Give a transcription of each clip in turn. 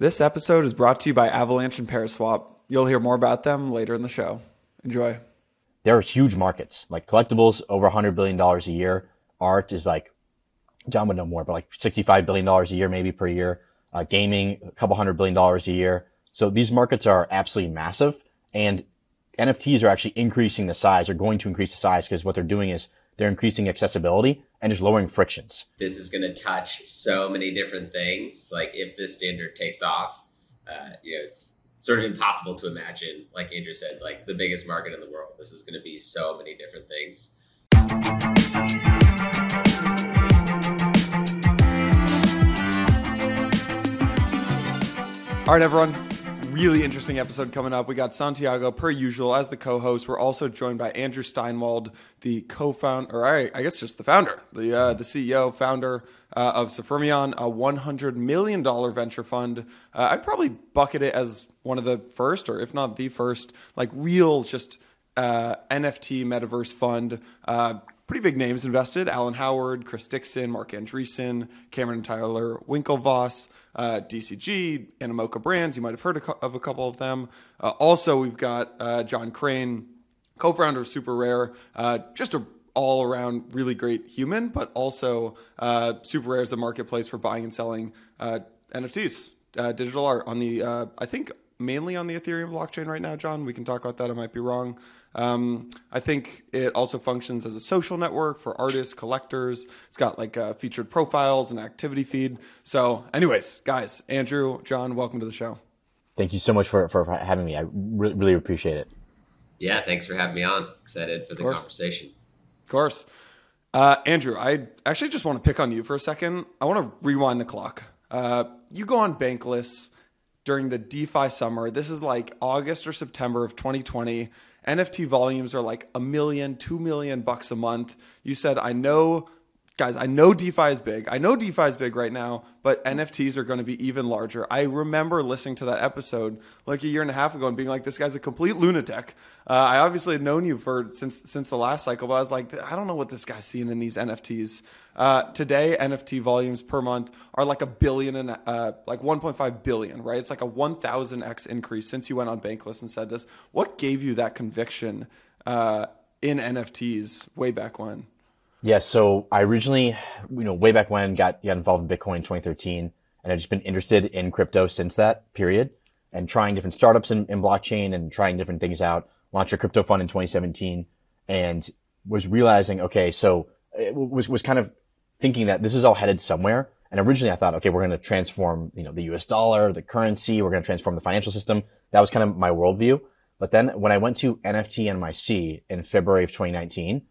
This episode is brought to you by Avalanche and Paraswap. You'll hear more about them later in the show. Enjoy. There are huge markets, like collectibles, over $100 billion a year. Art is like, John would know more, but like $65 billion a year, maybe per year. Uh, gaming, a couple hundred billion dollars a year. So these markets are absolutely massive and NFTs are actually increasing the size, or going to increase the size because what they're doing is they're increasing accessibility and just lowering frictions. This is going to touch so many different things. Like if this standard takes off, uh, you know, it's sort of impossible to imagine. Like Andrew said, like the biggest market in the world. This is going to be so many different things. All right, everyone. Really interesting episode coming up. We got Santiago, per usual, as the co-host. We're also joined by Andrew Steinwold, the co-founder, or I, I guess just the founder, the uh, the CEO, founder uh, of Sfermion, a 100 million dollar venture fund. Uh, I'd probably bucket it as one of the first, or if not the first, like real just uh, NFT metaverse fund. Pretty big names invested: Alan Howard, Chris Dixon, Marc Andreessen, Cameron Tyler Winklevoss uh, DCG, Animoca Brands. You might have heard of a couple of them. Uh, also, we've got uh, John Crain, co-founder of Super Rare, uh, just a all around really great human, but also uh, Super Rare is a marketplace for buying and selling uh, NFTs, digital art on the I think mainly on the Ethereum blockchain right now, John. We can talk about that. I might be wrong. Um, I think it also functions as a social network for artists, collectors. It's got like uh, featured profiles and activity feed. So, anyways, guys, Andrew, John, welcome to the show. Thank you so much for, for having me. I re- really appreciate it. Yeah, thanks for having me on. Excited for the conversation. Of course. Uh, Andrew, I actually just want to pick on you for a second. I want to rewind the clock. Uh, you go on Bankless during the DeFi summer. This is like August or September of 2020. NFT volumes are like a million, two million bucks a month. You said, I know, guys, I know DeFi is big. I know DeFi is big right now, but NFTs are going to be even larger. I remember listening to that episode like a year and a half ago and being like, this guy's a complete lunatic. Uh, I obviously had known you for since since the last cycle, but I was like, I don't know what this guy's seeing in these NFTs. Uh, today, NFT volumes per month are like a billion and uh, like 1.5 billion, right? It's like a 1,000x increase since you went on Bankless and said this. What gave you that conviction uh, in NFTs way back when? Yeah, so I originally, you know, way back when got, got involved in Bitcoin in 2013, and I've just been interested in crypto since that period, and trying different startups in, in blockchain and trying different things out. Launched a crypto fund in 2017, and was realizing, okay, so eh, it was was kind of thinking that this is all headed somewhere. And originally I thought, okay, we're going to transform, you know, the US dollar, the currency. We're going to transform the financial system. That was kind of my worldview. But then when I went to NFT NYC in February of 2019,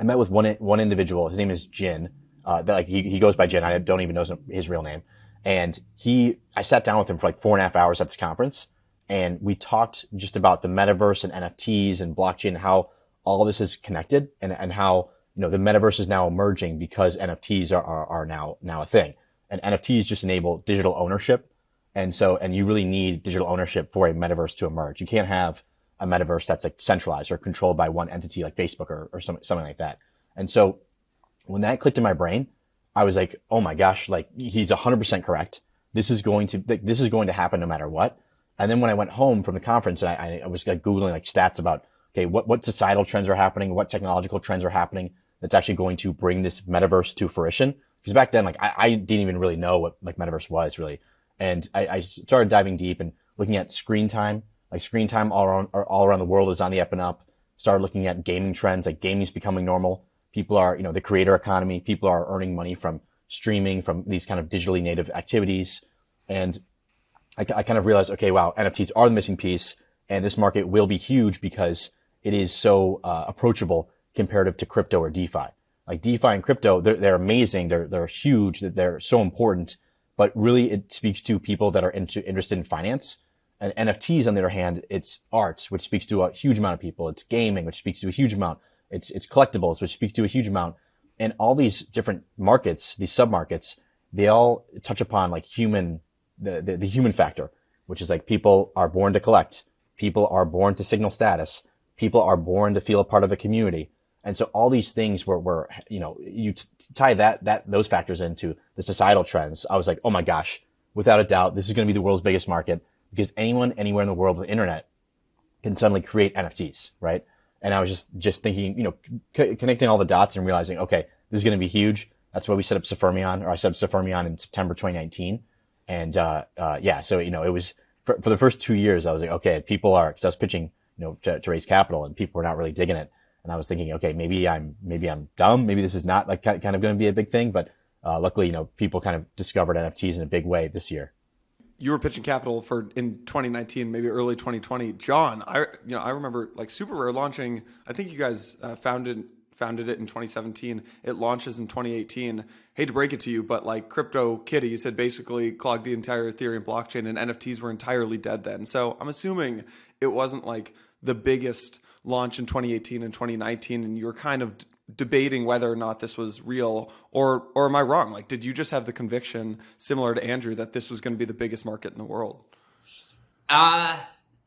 I met with one, one individual. His name is Jin. Uh, that like he, he goes by Jin. I don't even know his real name. And he, I sat down with him for like four and a half hours at this conference and we talked just about the metaverse and NFTs and blockchain how all of this is connected and, and how you know, the metaverse is now emerging because NFTs are, are, are now, now a thing. And NFTs just enable digital ownership. And so, and you really need digital ownership for a metaverse to emerge. You can't have a metaverse that's like centralized or controlled by one entity like Facebook or, or some, something like that. And so when that clicked in my brain, I was like, oh my gosh, like he's 100% correct. This is going to, this is going to happen no matter what. And then when I went home from the conference and I, I was like Googling like stats about, okay, what, what societal trends are happening? What technological trends are happening? that's actually going to bring this metaverse to fruition. Because back then, like I, I, didn't even really know what like metaverse was really, and I, I, started diving deep and looking at screen time. Like screen time all around all around the world is on the up and up. Started looking at gaming trends. Like gaming is becoming normal. People are, you know, the creator economy. People are earning money from streaming, from these kind of digitally native activities, and I, I kind of realized, okay, wow, NFTs are the missing piece, and this market will be huge because it is so uh, approachable comparative to crypto or DeFi. Like DeFi and crypto, they're, they're amazing. They're, they're huge. They're so important, but really it speaks to people that are into, interested in finance. And NFTs, on the other hand, it's arts, which speaks to a huge amount of people. It's gaming, which speaks to a huge amount. It's, it's collectibles, which speaks to a huge amount. And all these different markets, these submarkets, they all touch upon like human, the, the, the human factor, which is like people are born to collect. People are born to signal status. People are born to feel a part of a community and so all these things were, were you know, you t- tie that, that, those factors into the societal trends. I was like, oh my gosh, without a doubt, this is going to be the world's biggest market because anyone anywhere in the world with the internet can suddenly create NFTs, right? And I was just, just thinking, you know, c- connecting all the dots and realizing, okay, this is going to be huge. That's why we set up Sfermion, or I set up in September 2019. And, uh, uh, yeah, so, you know, it was for, for the first two years, I was like, okay, people are, cause I was pitching, you know, to, to raise capital and people were not really digging it. And I was thinking, okay, maybe I'm, maybe I'm dumb. Maybe this is not like kind of going to be a big thing, but, uh, luckily, you know, people kind of discovered NFTs in a big way this year you were pitching capital for in 2019, maybe early 2020. John, I you know I remember like Super Rare launching. I think you guys uh, founded founded it in 2017. It launches in 2018. Hate to break it to you, but like crypto kitties had basically clogged the entire Ethereum blockchain, and NFTs were entirely dead then. So I'm assuming it wasn't like the biggest launch in 2018 and 2019, and you were kind of debating whether or not this was real or or am I wrong? Like did you just have the conviction similar to Andrew that this was going to be the biggest market in the world? Uh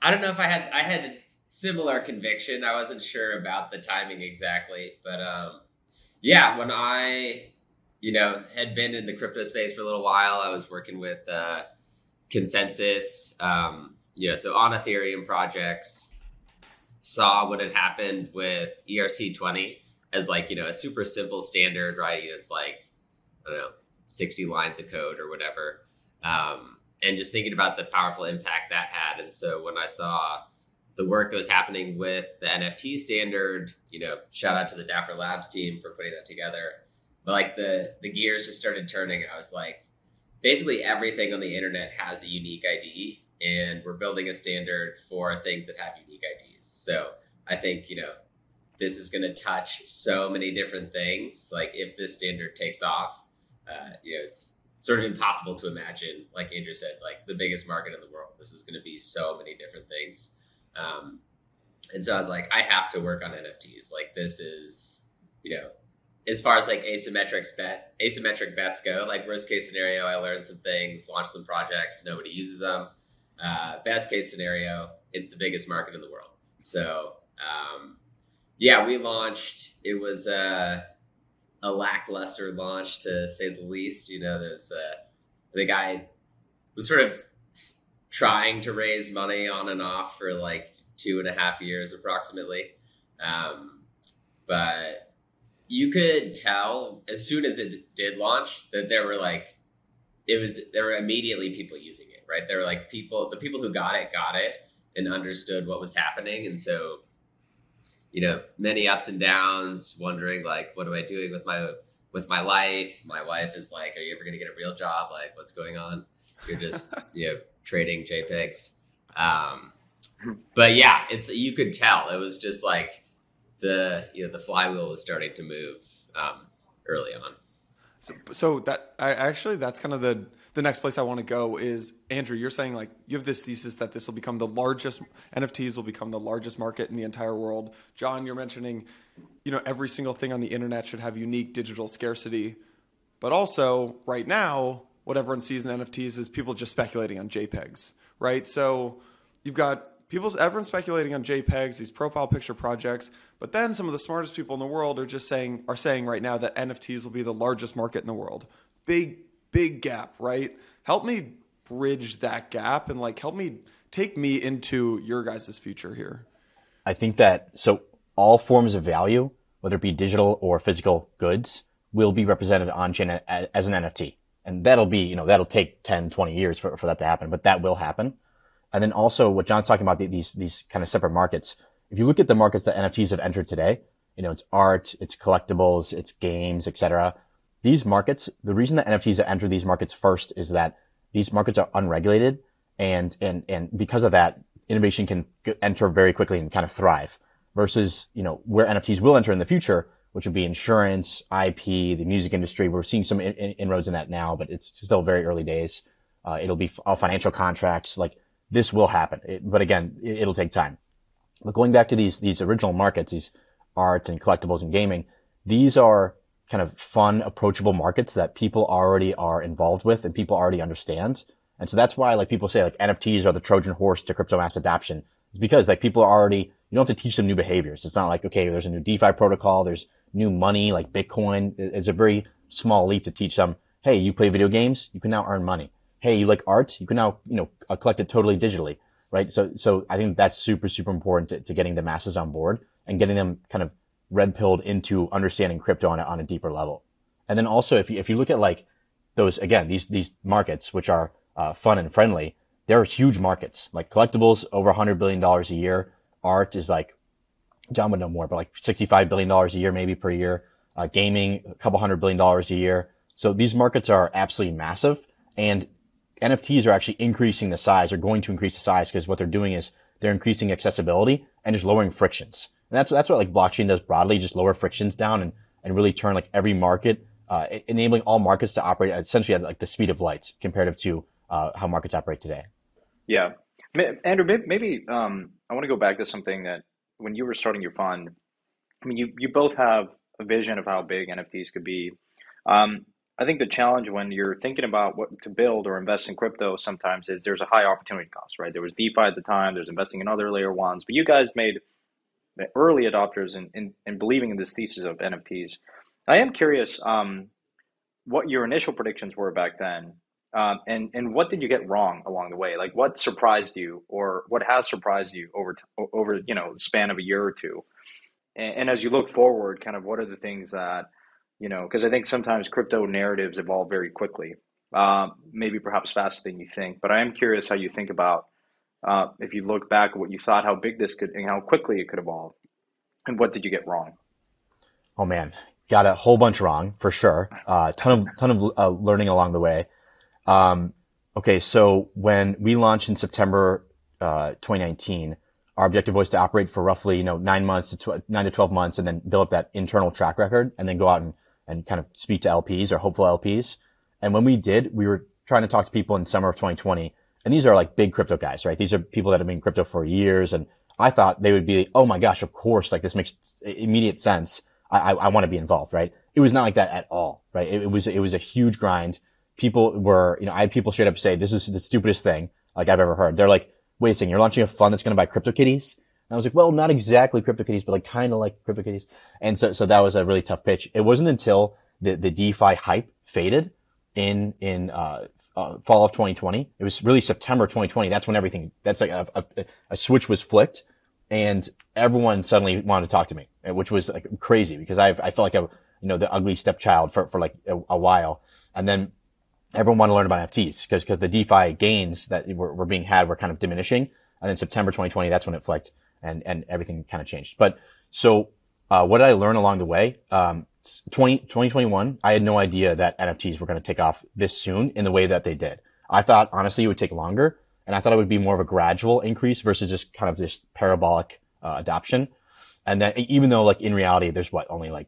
I don't know if I had I had similar conviction. I wasn't sure about the timing exactly, but um yeah, when I you know had been in the crypto space for a little while, I was working with uh ConsenSys um you know, so on Ethereum projects saw what had happened with ERC20 as like you know a super simple standard, right? It's like I don't know, sixty lines of code or whatever, um, and just thinking about the powerful impact that had. And so when I saw the work that was happening with the NFT standard, you know, shout out to the Dapper Labs team for putting that together. But like the the gears just started turning. I was like, basically everything on the internet has a unique ID, and we're building a standard for things that have unique IDs. So I think you know this is going to touch so many different things. Like if this standard takes off, uh, you know, it's sort of impossible to imagine. Like Andrew said, like the biggest market in the world. This is going to be so many different things. Um, and so I was like, I have to work on NFTs. Like this is, you know, as far as like asymmetric bet asymmetric bets go, like worst case scenario, I learned some things, launched some projects, nobody uses them. Uh, best case scenario, it's the biggest market in the world. So um, yeah, we launched. It was uh, a lackluster launch to say the least. You know, there's uh, the guy was sort of trying to raise money on and off for like two and a half years approximately. Um, but you could tell as soon as it did launch that there were like it was there were immediately people using it right there were like people the people who got it got it and understood what was happening and so you know many ups and downs wondering like what am i doing with my with my life? My wife is like are you ever going to get a real job? Like what's going on? You're just you know trading jpegs. Um, but yeah it's you could tell. It was just like the you know the flywheel was starting to move um, early on. So, so that I actually that's kind of the the next place I want to go is Andrew. You're saying like you have this thesis that this will become the largest NFTs will become the largest market in the entire world. John, you're mentioning, you know, every single thing on the internet should have unique digital scarcity, but also right now, what everyone sees in NFTs is people just speculating on JPEGs, right? So you've got people everyone's speculating on JPEGs, these profile picture projects, but then some of the smartest people in the world are just saying are saying right now that NFTs will be the largest market in the world. Big big gap, right? Help me bridge that gap and like help me take me into your guys' future here. I think that so all forms of value, whether it be digital or physical goods, will be represented on chain as an NFT. And that'll be, you know, that'll take 10, 20 years for, for that to happen, but that will happen. And then also what John's talking about, these, these kind of separate markets. If you look at the markets that NFTs have entered today, you know, it's art, it's collectibles, it's games, etc these markets, the reason that NFTs enter these markets first is that these markets are unregulated and, and, and because of that, innovation can enter very quickly and kind of thrive versus, you know, where NFTs will enter in the future, which would be insurance, IP, the music industry. We're seeing some in, in, inroads in that now, but it's still very early days. Uh, it'll be all financial contracts. Like this will happen. It, but again, it, it'll take time. But going back to these, these original markets, these art and collectibles and gaming, these are kind of fun, approachable markets that people already are involved with and people already understand. And so that's why like people say like NFTs are the Trojan horse to crypto mass adoption. It's because like people are already, you don't have to teach them new behaviors. It's not like, okay, there's a new DeFi protocol. There's new money like Bitcoin. It's a very small leap to teach them. Hey, you play video games. You can now earn money. hey, you like art? You can now, you know, uh, collect it totally digitally, right? So, so I think that's super, super important to, to getting the masses on board and getting them kind of red pilled into understanding crypto on a, on a deeper level. And then also, if you, if you look at like those, again, these, these markets, which are uh, fun and friendly, they're huge markets, like collectibles over $100 billion a year. Art is like, John would know more, but like $65 billion a year, maybe per year. Uh, gaming, a couple hundred billion dollars a year. So these markets are absolutely massive and NFTs are actually increasing the size or going to increase the size because what they're doing is they're increasing accessibility and just lowering frictions. And that's, that's what like blockchain does broadly, just lower frictions down and, and really turn like every market, uh, enabling all markets to operate essentially at like the speed of light comparative to, uh, how markets operate today. Yeah. Andrew, maybe, um, I want to go back to something that when you were starting your fund, I mean, you, you both have a vision of how big NFTs could be. Um, I think the challenge when you're thinking about what to build or invest in crypto sometimes is there's a high opportunity cost, right? There was DeFi at the time, there's investing in other layer ones, but you guys made early adopters in, in, in believing in this thesis of NFTs. I am curious um, what your initial predictions were back then. Um, and and what did you get wrong along the way? Like what surprised you, or what has surprised you over over you know the span of a year or two? And, and as you look forward, kind of what are the things that you know, because I think sometimes crypto narratives evolve very quickly, uh, maybe perhaps faster than you think. But I am curious how you think about uh, if you look back at what you thought, how big this could and how quickly it could evolve, and what did you get wrong? Oh man, got a whole bunch wrong for sure. Uh, ton of ton of uh, learning along the way. Um, okay, so when we launched in September uh, 2019, our objective was to operate for roughly you know nine months to tw- nine to 12 months, and then build up that internal track record, and then go out and and kind of speak to LPs or hopeful LPs. And when we did, we were trying to talk to people in summer of 2020. And these are like big crypto guys, right? These are people that have been in crypto for years. And I thought they would be, oh my gosh, of course, like this makes immediate sense. I, I, I want to be involved, right? It was not like that at all, right? It, it, was, it was a huge grind. People were, you know, I had people straight up say, this is the stupidest thing like I've ever heard. They're like, wait a second, you're launching a fund that's going to buy crypto kitties? And I was like, well, not exactly crypto kitties, but like kind of like crypto kitties. And so, so that was a really tough pitch. It wasn't until the, the DeFi hype faded in, in, uh, uh, fall of 2020. It was really September 2020. That's when everything, that's like a, a, a, switch was flicked and everyone suddenly wanted to talk to me, which was like crazy because i I felt like a, you know, the ugly stepchild for, for like a, a while. And then everyone wanted to learn about NFTs because, because the DeFi gains that were, were being had were kind of diminishing. And then September 2020, that's when it flicked and, and everything kind of changed. But so, uh, what did I learn along the way? Um, 20, 2021, I had no idea that NFTs were going to take off this soon in the way that they did. I thought honestly it would take longer and I thought it would be more of a gradual increase versus just kind of this parabolic uh, adoption. And then even though like in reality, there's what only like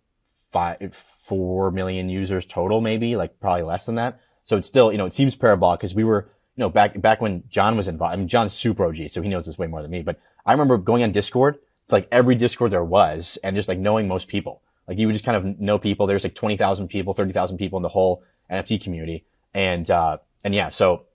five, four million users total, maybe like probably less than that. So it's still, you know, it seems parabolic because we were, you know, back, back when John was involved. I mean, John's super OG, so he knows this way more than me, but I remember going on Discord to like every Discord there was and just like knowing most people. Like you would just kind of know people. There's like 20,000 people, 30,000 people in the whole NFT community. And, uh, and yeah, so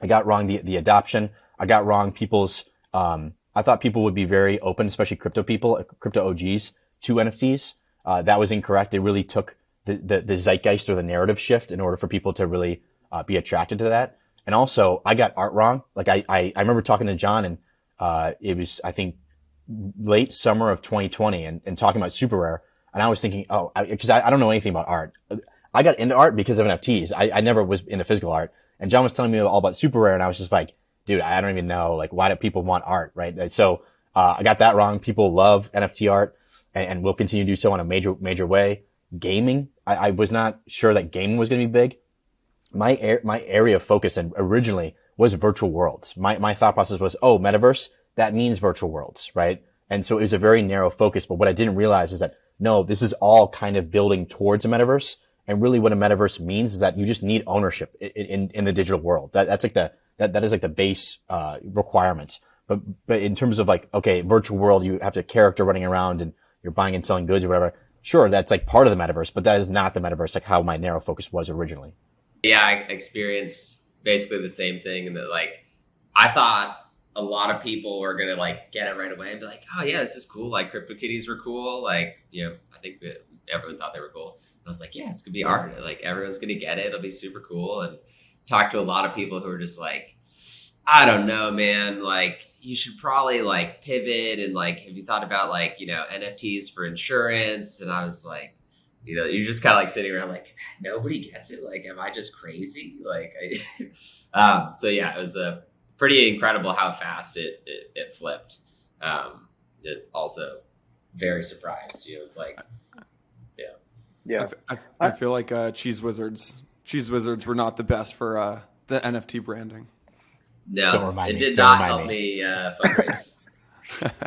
I got wrong the, the adoption. I got wrong people's, um, I thought people would be very open, especially crypto people, crypto OGs to NFTs. Uh, that was incorrect. It really took the, the, the, zeitgeist or the narrative shift in order for people to really, uh, be attracted to that. And also I got art wrong. Like I, I, I remember talking to John and, uh, it was, I think late summer of 2020 and, and talking about super rare and I was thinking, oh, because I, I, I, don't know anything about art. I got into art because of NFTs. I, I never was into physical art. And John was telling me all about super rare. And I was just like, dude, I don't even know. Like, why do people want art? Right. So, uh, I got that wrong. People love NFT art and, and will continue to do so in a major, major way. Gaming. I, I was not sure that gaming was going to be big. My, air, my area of focus and originally was virtual worlds. My, my thought process was, oh, metaverse, that means virtual worlds, right? And so it was a very narrow focus. But what I didn't realize is that no, this is all kind of building towards a metaverse. And really what a metaverse means is that you just need ownership in, in, in the digital world. That, that's like the, that, that is like the base, uh, requirement. But, but in terms of like, okay, virtual world, you have a character running around and you're buying and selling goods or whatever. Sure, that's like part of the metaverse, but that is not the metaverse, like how my narrow focus was originally. Yeah, I experienced basically the same thing. And that like, I thought a lot of people were gonna like get it right away and be like, oh yeah, this is cool. Like CryptoKitties were cool. Like you know, I think everyone thought they were cool. And I was like, yeah, it's gonna be art. Like everyone's gonna get it. It'll be super cool. And talked to a lot of people who are just like, I don't know, man. Like, you should probably like pivot and like, have you thought about like, you know, NFTs for insurance? And I was like, you know, you're just kind of like sitting around like, nobody gets it. Like, am I just crazy? Like, I, um, so yeah, it was a pretty incredible how fast it, it, it flipped. Um, it also very surprised. You know, it's like, yeah, Yeah. I, f- I f- I feel like uh, Cheeze Wizards. Cheeze Wizards were not the best for uh, the NFT branding. no, Don't it did Don't not remind help me, uh, fundraise.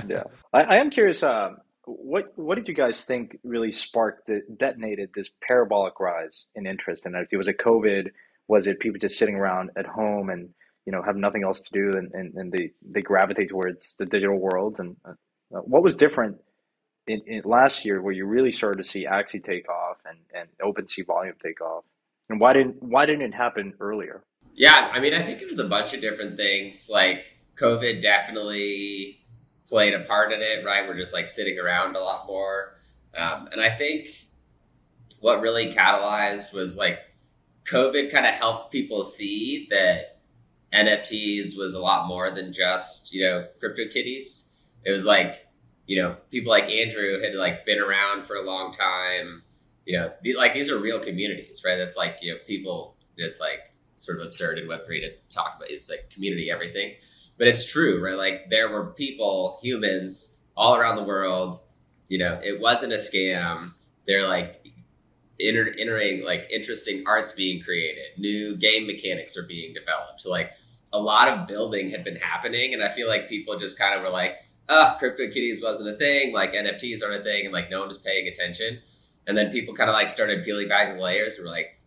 Yeah, I, I am curious. Uh, what what did you guys think really sparked, the, detonated this parabolic rise in interest in NFT? Was it COVID? Was it people just sitting around at home and you know have nothing else to do, and, and, and they they gravitate towards the digital world? And uh, what was different in, in last year, where you really started to see Axie take off and and OpenSea volume take off? And why didn't why didn't it happen earlier? Yeah, I mean, I think it was a bunch of different things. Like COVID definitely played a part in it, right? We're just like sitting around a lot more. Um, and I think what really catalyzed was like COVID kind of helped people see that NFTs was a lot more than just, you know, crypto kitties. It was like, you know, people like Andrew had like been around for a long time. You know, the, like these are real communities, right? That's like, you know, people, it's like, sort of absurd in Web3 to talk about. It's like community everything. But it's true, right? Like there were people, humans all around the world. You know, it wasn't a scam. They're like entering like interesting arts being created, new game mechanics are being developed. So like a lot of building had been happening, and I feel like people just kind of were like, "Oh, CryptoKitties wasn't a thing. Like NFTs aren't a thing," and like no one was paying attention. And then people kind of like started peeling back the layers and were like,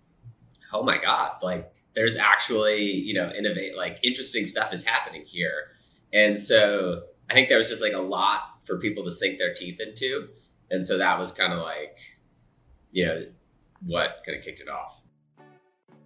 "Oh my god!" Like there's actually you know innovate like interesting stuff is happening here and so i think there was just like a lot for people to sink their teeth into and so that was kind of like you know what kind of kicked it off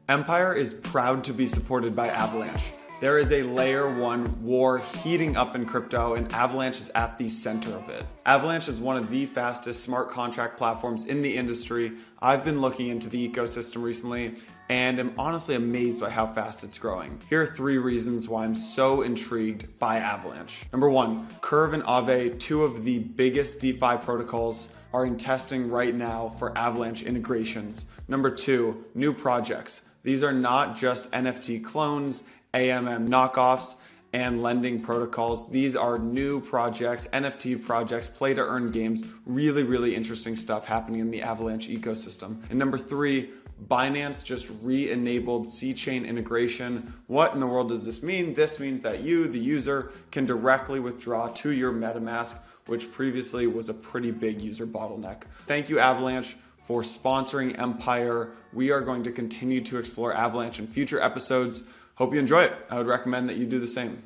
Empire is proud to be supported by Avalanche. There is a layer one war heating up in crypto, and Avalanche is at the center of it. Avalanche is one of the fastest smart contract platforms in the industry. I've been looking into the ecosystem recently and am honestly amazed by how fast it's growing. Here are three reasons why I'm so intrigued by Avalanche. Number one, Curve and Aave, two of the biggest DeFi protocols, are in testing right now for Avalanche integrations. Number two, new projects. These are not just NFT clones, AMM knockoffs, and lending protocols. These are new projects, NFT projects, play to earn games. Really, really interesting stuff happening in the Avalanche ecosystem. And number three, Binance just re enabled C chain integration. What in the world does this mean? This means that you, the user, can directly withdraw to your MetaMask, which previously was a pretty big user bottleneck. Thank you, Avalanche for sponsoring Empire. We are going to continue to explore Avalanche in future episodes. Hope you enjoy it. I would recommend that you do the same.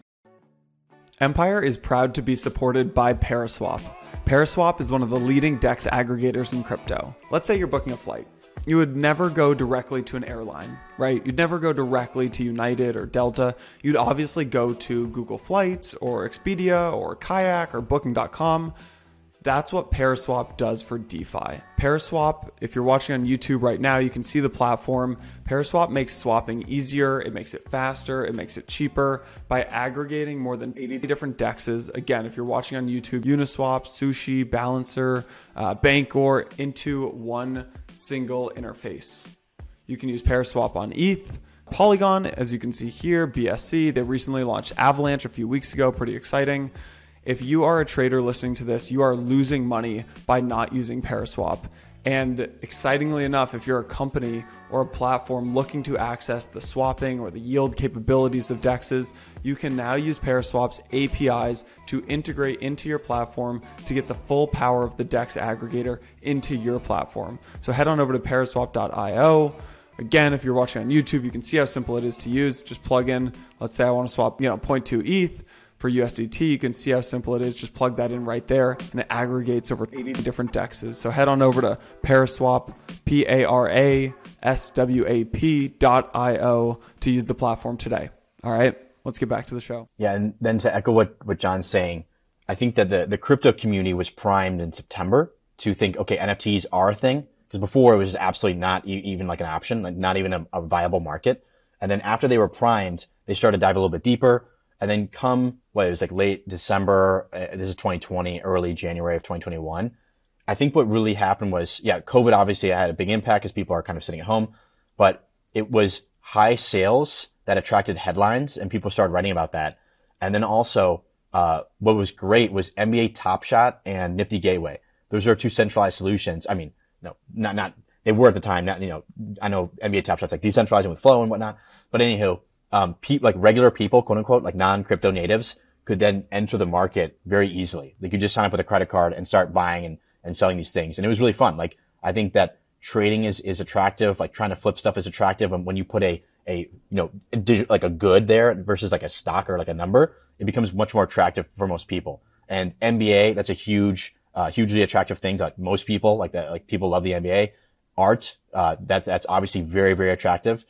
Empire is proud to be supported by Paraswap. Paraswap is one of the leading DEX aggregators in crypto. Let's say you're booking a flight. You would never go directly to an airline, right? You'd never go directly to United or Delta. You'd obviously go to Google Flights or Expedia or Kayak or Booking.com. That's what Paraswap does for DeFi. Paraswap, if you're watching on YouTube right now, you can see the platform. Paraswap makes swapping easier, it makes it faster, it makes it cheaper by aggregating more than 80 different dexes. Again, if you're watching on YouTube, Uniswap, Sushi, Balancer, uh, Bancor into one single interface. You can use Paraswap on ETH. Polygon, as you can see here, BSC. They recently launched Avalanche a few weeks ago, pretty exciting. If you are a trader listening to this, you are losing money by not using Paraswap. And excitingly enough, if you're a company or a platform looking to access the swapping or the yield capabilities of DEXs, you can now use Paraswap's APIs to integrate into your platform to get the full power of the DEX aggregator into your platform. So head on over to paraswap.io. Again, if you're watching on YouTube, you can see how simple it is to use. Just plug in, let's say I want to swap, you know, 0.2 ETH for USDT. You can see how simple it is. Just plug that in right there and it aggregates over 80 different dexes. So head on over to Paraswap, P A R A S W A P dot I O to use the platform today. All right, let's get back to the show. Yeah, and then to echo what, what John's saying, I think that the, the crypto community was primed in September to think, okay, NFTs are a thing. Because before it was just absolutely not e- even like an option, like not even a, a viable market. And then after they were primed, they started to dive a little bit deeper. And then come what it was like late December. Uh, this is 2020, early January of 2021. I think what really happened was, yeah, COVID obviously had a big impact as people are kind of sitting at home, but it was high sales that attracted headlines and people started writing about that. And then also, uh, what was great was NBA Top Shot and Nifty Gateway. Those are two centralized solutions. I mean, no, not, not, they were at the time, not, you know, I know NBA Top Shot's like decentralizing with flow and whatnot, but anywho, um, pe- like regular people, quote unquote, like non-crypto natives could then enter the market very easily. They could just sign up with a credit card and start buying and, and selling these things. And it was really fun. Like, I think that trading is, is attractive. Like trying to flip stuff is attractive. And when you put a, a, you know, a digi- like a good there versus like a stock or like a number, it becomes much more attractive for most people. And NBA, that's a huge, uh, hugely attractive thing to like most people, like that, like people love the NBA. Art, uh, that's, that's obviously very, very attractive.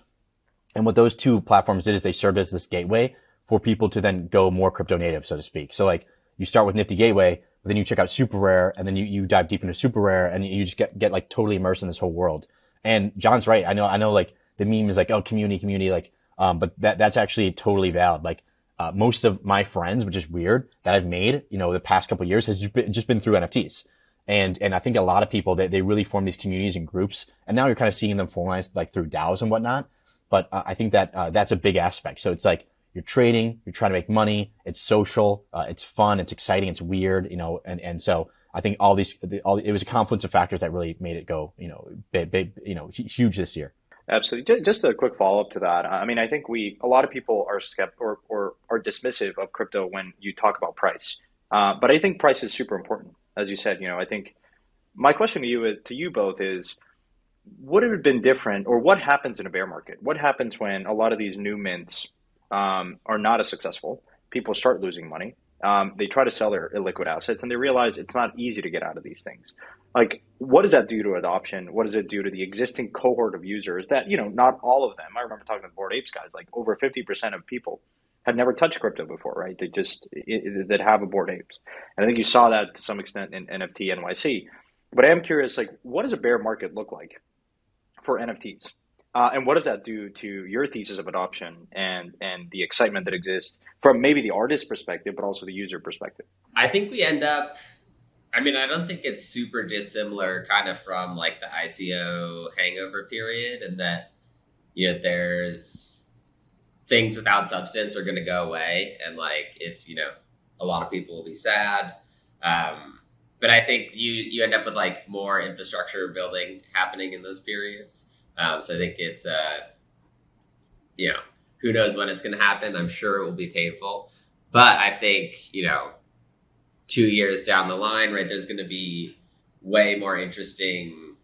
And what those two platforms did is they served as this gateway for people to then go more crypto native, so to speak. So like you start with Nifty Gateway, but then you check out Super Rare and then you, you dive deep into Super Rare and you just get, get like totally immersed in this whole world. And John's right. I know, I know like the meme is like, oh, community, community, like, um, but that, that's actually totally valid. Like, uh, most of my friends, which is weird that I've made, you know, the past couple years has just been, just been through NFTs. And, and I think a lot of people that they, they really form these communities and groups. And now you're kind of seeing them formalized like through DAOs and whatnot. But uh, I think that, uh, that's a big aspect. So it's like, you're trading, you're trying to make money. It's social, uh, it's fun, it's exciting, it's weird, you know, and, and so I think all these, all, it was a confluence of factors that really made it go, you know, big, big, you know, huge this year. Absolutely. Just a quick follow up to that. I mean, I think we, a lot of people are skept or, or are dismissive of crypto when you talk about price. Uh, but I think price is super important. As you said, you know, I think my question to you, to you both is, would it have been different or what happens in a bear market? What happens when a lot of these new mints um, are not as successful. People start losing money. Um, they try to sell their illiquid assets and they realize it's not easy to get out of these things. Like, what does that do to adoption? What does it do to the existing cohort of users that, you know, not all of them, I remember talking to Bored Apes guys, like over 50% of people had never touched crypto before, right? They just, that have a Bored Apes. And I think you saw that to some extent in NFT NYC. But I am curious, like, what does a bear market look like for NFTs? Uh, and what does that do to your thesis of adoption and and the excitement that exists from maybe the artist perspective, but also the user perspective? I think we end up. I mean, I don't think it's super dissimilar, kind of from like the ICO hangover period, and that you know there's things without substance are going to go away, and like it's you know a lot of people will be sad. Um, but I think you you end up with like more infrastructure building happening in those periods. Um, so I think it's, uh, you know, who knows when it's going to happen. I'm sure it will be painful. But I think, you know, two years down the line, right, there's going to be way more interesting,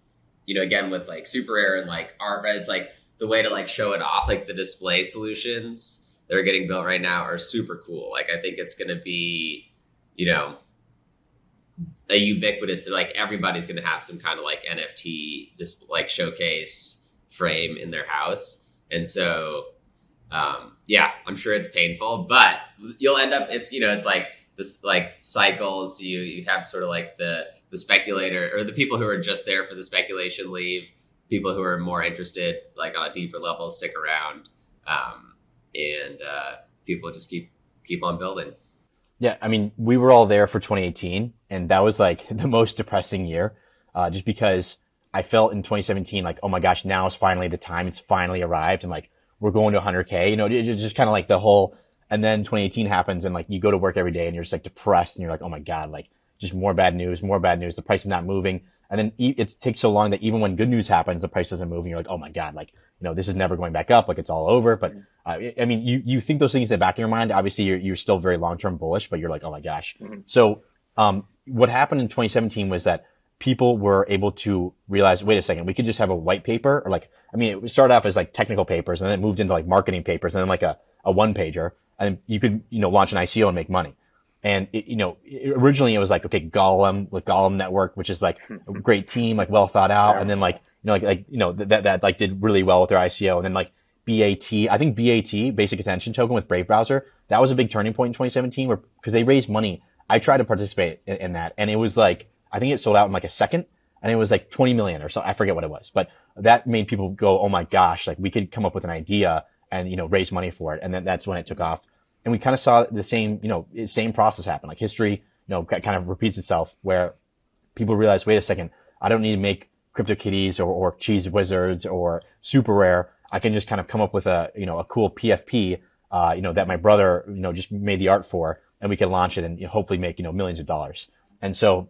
you know, again, with like Super Rare and like art? It's like the way to like show it off, like the display solutions that are getting built right now are super cool. Like, I think it's going to be, you know, a ubiquitous like everybody's going to have some kind of like NFT just like showcase frame in their house. And so, um, yeah, I'm sure it's painful, but you'll end up, it's, you know, it's like this, like cycles. You, you have sort of like the, the speculator or the people who are just there for the speculation leave, people who are more interested, like on a deeper level, stick around. Um, and, uh, people just keep, keep on building. Yeah. I mean, we were all there for 2018 and that was like the most depressing year, uh, just because I felt in 2017 like, oh my gosh, now is finally the time. It's finally arrived, and like we're going to 100k. You know, it's just kind of like the whole. And then 2018 happens, and like you go to work every day, and you're just like depressed, and you're like, oh my god, like just more bad news, more bad news. The price is not moving, and then it takes so long that even when good news happens, the price doesn't move, and you're like, oh my god, like you know, this is never going back up, like it's all over. But uh, I mean, you you think those things in the back of your mind. Obviously, you're you're still very long term bullish, but you're like, oh my gosh. Mm-hmm. So, um, what happened in 2017 was that people were able to realize, wait a second, we could just have a white paper or like, I mean, it started off as like technical papers and then it moved into like marketing papers and then like a, a one pager and you could, you know, launch an ICO and make money. And it, you know, it, originally it was like, okay, Golem, like Golem network, which is like a great team, like well thought out. And then like, you know, like, like, you know, that, that like did really well with their ICO. And then like BAT, I think BAT, basic attention token with Brave browser, that was a big turning point in 2017 where, cause they raised money. I tried to participate in, in that and it was like, I think it sold out in like a second and it was like 20 million or so. I forget what it was, but that made people go, Oh my gosh, like we could come up with an idea and you know raise money for it, and then that's when it took off. And we kind of saw the same you know same process happen. Like history, you know, kind of repeats itself where people realize, wait a second, I don't need to make CryptoKitties or, or Cheeze Wizards or Super Rare. I can just kind of come up with a you know a cool PFP, uh, you know that my brother you know just made the art for, and we can launch it and hopefully make you know millions of dollars. And so,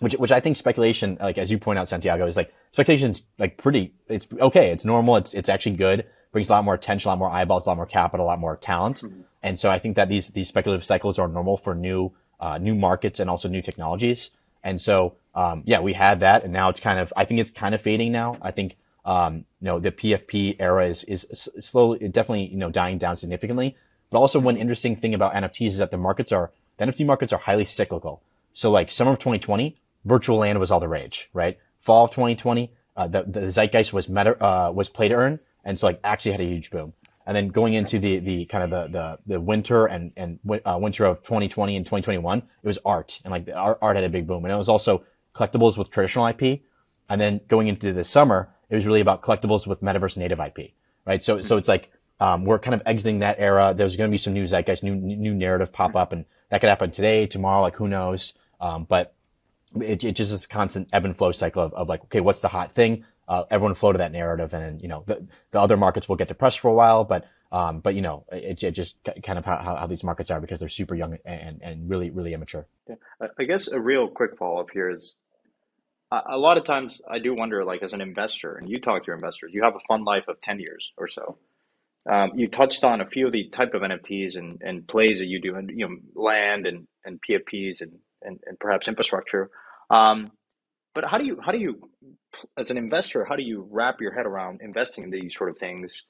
which which I think speculation, like as you point out, Santiago, is like speculation's like pretty. It's okay. It's normal. It's it's actually good. Brings a lot more attention, a lot more eyeballs, a lot more capital, a lot more talent. Mm-hmm. And so I think that these these speculative cycles are normal for new uh, new markets and also new technologies. And so um, yeah, we had that, and now it's kind of I think it's kind of fading now. I think um, you know the PFP era is is slowly definitely you know dying down significantly. But also one interesting thing about NFTs is that the markets are the NFT markets are highly cyclical. So like summer of 2020, virtual land was all the rage, right? Fall of 2020, uh, the, the zeitgeist was meta, uh, was play to earn. And so like actually had a huge boom. And then going into the, the kind of the, the, the winter and, and uh, winter of 2020 and 2021, it was art. And like art, art had a big boom. And it was also collectibles with traditional IP. And then going into the summer, it was really about collectibles with metaverse native IP, right? So, so it's like, um, we're kind of exiting that era. There's going to be some new zeitgeist, new, new narrative pop up and that could happen today, tomorrow, like who knows? Um, but it, it just is a constant ebb and flow cycle of, of like, okay, what's the hot thing? Uh, everyone flow to that narrative, and you know the, the other markets will get depressed for a while, but um, but you know it, it just kind of how, how these markets are because they're super young and, and really really immature. Yeah. I guess a real quick follow up here is a lot of times I do wonder, like as an investor, and you talk to your investors, you have a fund life of ten years or so. Um, you touched on a few of the type of NFTs and, and plays that you do, and you know, land and, and PFPs and, and, and perhaps infrastructure. Um, but how do you how do you, as an investor, how do you wrap your head around investing in these sort of things,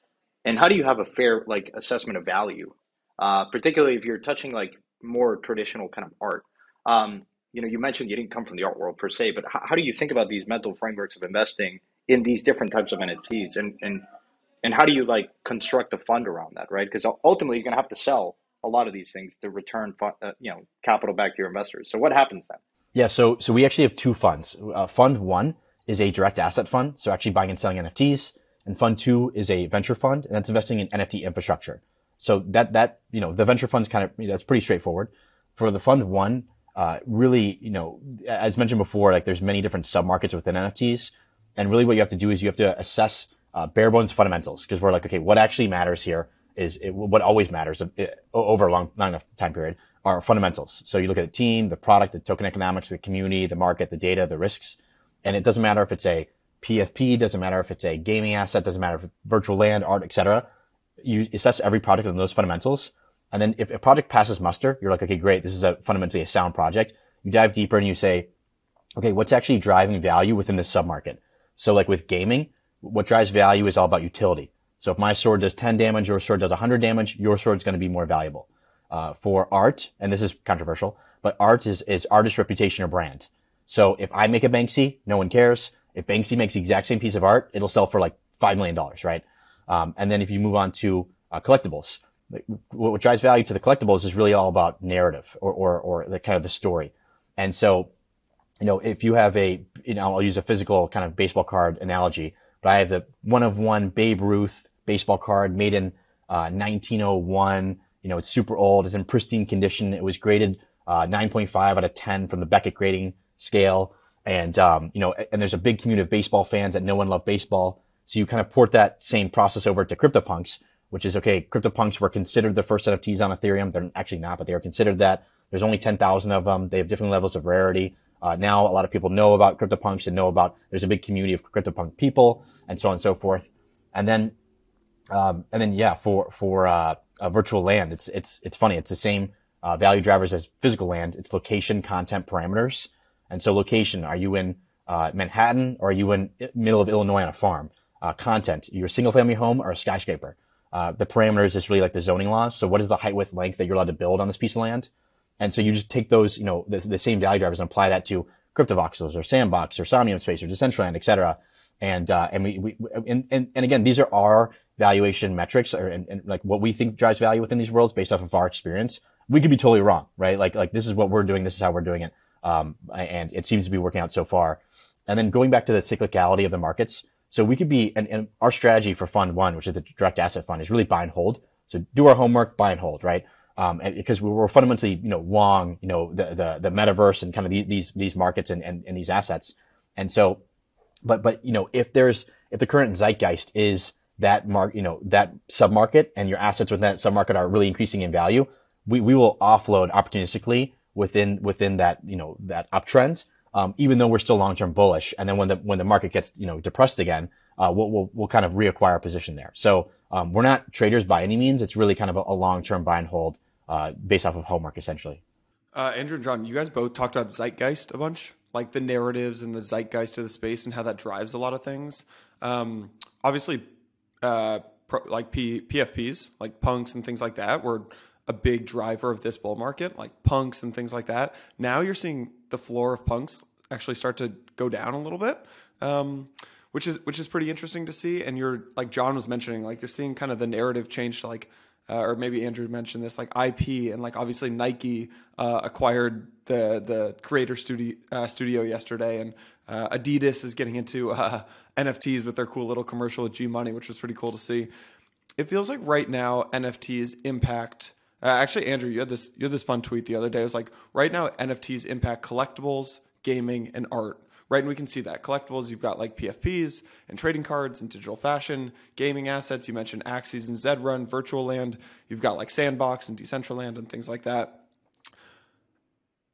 and how do you have a fair like assessment of value, uh, particularly if you're touching like more traditional kind of art. Um, you know, you mentioned you didn't come from the art world per se, but how, how do you think about these mental frameworks of investing in these different types of NFTs, and and and how do you like construct a fund around that right? Because ultimately you're going to have to sell a lot of these things to return uh, you know capital back to your investors. So what happens then yeah so so we actually have two funds. Uh, fund one is a direct asset fund so actually buying and selling nfts and fund two is a venture fund and that's investing in nft infrastructure. So that that you know the venture fund's kind of you know, that's pretty straightforward. For the fund one uh, really you know as mentioned before like there's many different sub markets within nfts and really what you have to do is you have to assess uh, bare bones fundamentals because we're like, okay, what actually matters here is it, what always matters uh, over a long, long enough time period are fundamentals. So you look at the team, the product, the token economics, the community, the market, the data, the risks, and it doesn't matter if it's a PFP, doesn't matter if it's a gaming asset, doesn't matter if it's virtual land, art, etc. You assess every project on those fundamentals. And then if a project passes muster, you're like, okay, great. This is a fundamentally a sound project. You dive deeper and you say, okay, what's actually driving value within this submarket? So like with gaming, what drives value is all about utility. So if my sword does 10 damage, your sword does 100 damage, your sword is going to be more valuable. Uh, for art, and this is controversial, but art is, is artist reputation or brand. So if I make a Banksy, no one cares. If Banksy makes the exact same piece of art, it'll sell for like $5 million, right? Um, and then if you move on to uh, collectibles, what drives value to the collectibles is really all about narrative or, or, or the kind of the story. And so, you know, if you have a, you know, I'll use a physical kind of baseball card analogy but I have the one of one Babe Ruth baseball card made in uh, 1901. You know, it's super old. It's in pristine condition. It was graded uh, 9.5 out of 10 from the Beckett grading scale. And, um, you know, and there's a big community of baseball fans that no one love baseball. So you kind of port that same process over to CryptoPunks, which is okay. CryptoPunks were considered the first NFTs on Ethereum. They're actually not, but they are considered that. There's only 10,000 of them. They have different levels of rarity. Uh, now a lot of people know about CryptoPunks and know about there's a big community of CryptoPunk people and so on and so forth. And then, um, and then yeah, for for uh, virtual land, it's it's it's funny. It's the same uh, value drivers as physical land. It's location, content, parameters. And so location, are you in uh, Manhattan or are you in middle of Illinois on a farm? Uh, content, you're a single family home or a skyscraper. Uh, the parameters is really like the zoning laws. So what is the height, width, length that you're allowed to build on this piece of land? And so you just take those, you know, the, the same value drivers and apply that to CryptoVoxels or Sandbox or Somnium Space or Decentraland, et cetera. And, uh, and we, we and, and, and again, these are our valuation metrics or, and, and like what we think drives value within these worlds based off of our experience. We could be totally wrong, right? Like, like this is what we're doing. This is how we're doing it. Um, and it seems to be working out so far. And then going back to the cyclicality of the markets. So we could be, and, and our strategy for fund one, which is the direct asset fund is really buy and hold. So do our homework, buy and hold, right? Um, because we're fundamentally, you know, long, you know, the, the, the metaverse and kind of these, these markets and, and, and these assets. And so, but, but, you know, if there's, if the current zeitgeist is that mark, you know, that submarket and your assets within that submarket are really increasing in value, we, we will offload opportunistically within, within that, you know, that uptrend. Um, even though we're still long-term bullish. And then when the, when the market gets, you know, depressed again, uh, we'll, we'll, we'll kind of reacquire a position there. So, um, we're not traders by any means. It's really kind of a, a long-term buy and hold, uh, based off of homework essentially. Uh, Andrew and John, you guys both talked about zeitgeist a bunch, like the narratives and the zeitgeist of the space and how that drives a lot of things. Um, obviously, uh, pro, like P, PFPs, like punks and things like that, were a big driver of this bull market, like punks and things like that. Now you're seeing the floor of punks actually start to go down a little bit, um, which is which is pretty interesting to see. And you're like John was mentioning, like you're seeing kind of the narrative change to like. Uh, or maybe Andrew mentioned this, like IP, and like obviously Nike uh, acquired the the Creator Studio uh, studio yesterday, and uh, Adidas is getting into uh, NFTs with their cool little commercial with G Money, which was pretty cool to see. It feels like right now NFTs impact. Uh, actually, Andrew, you had this you had this fun tweet the other day. It was like right now NFTs impact collectibles, gaming, and art. Right, and we can see that collectibles. You've got like PFPs and trading cards and digital fashion, gaming assets. You mentioned Axies and Zed Run, Virtual Land. You've got like Sandbox and Decentraland and things like that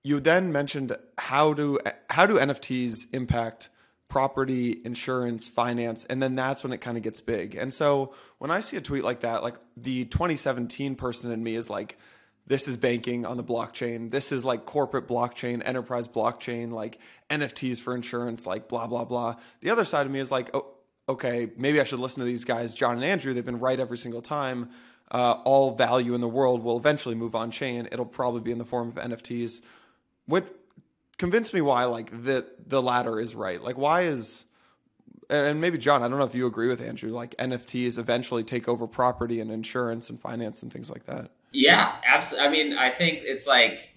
you then mentioned how do how do NFTs impact property, insurance, finance, and then that's when it kind of gets big. And so when I see a tweet like that, like the 2017 person in me is like, this is banking on the blockchain. This is like corporate blockchain, enterprise blockchain, like NFTs for insurance, like blah blah blah. The other side of me is like, oh, okay, maybe I should listen to these guys, John and Andrew. They've been right every single time. Uh, all value in the world will eventually move on chain. It'll probably be in the form of NFTs what convince me why like the the latter is right. Like why is and maybe John, I don't know if you agree with Andrew, like NFTs eventually take over property and insurance and finance and things like that. Yeah, absolutely. I mean, I think it's like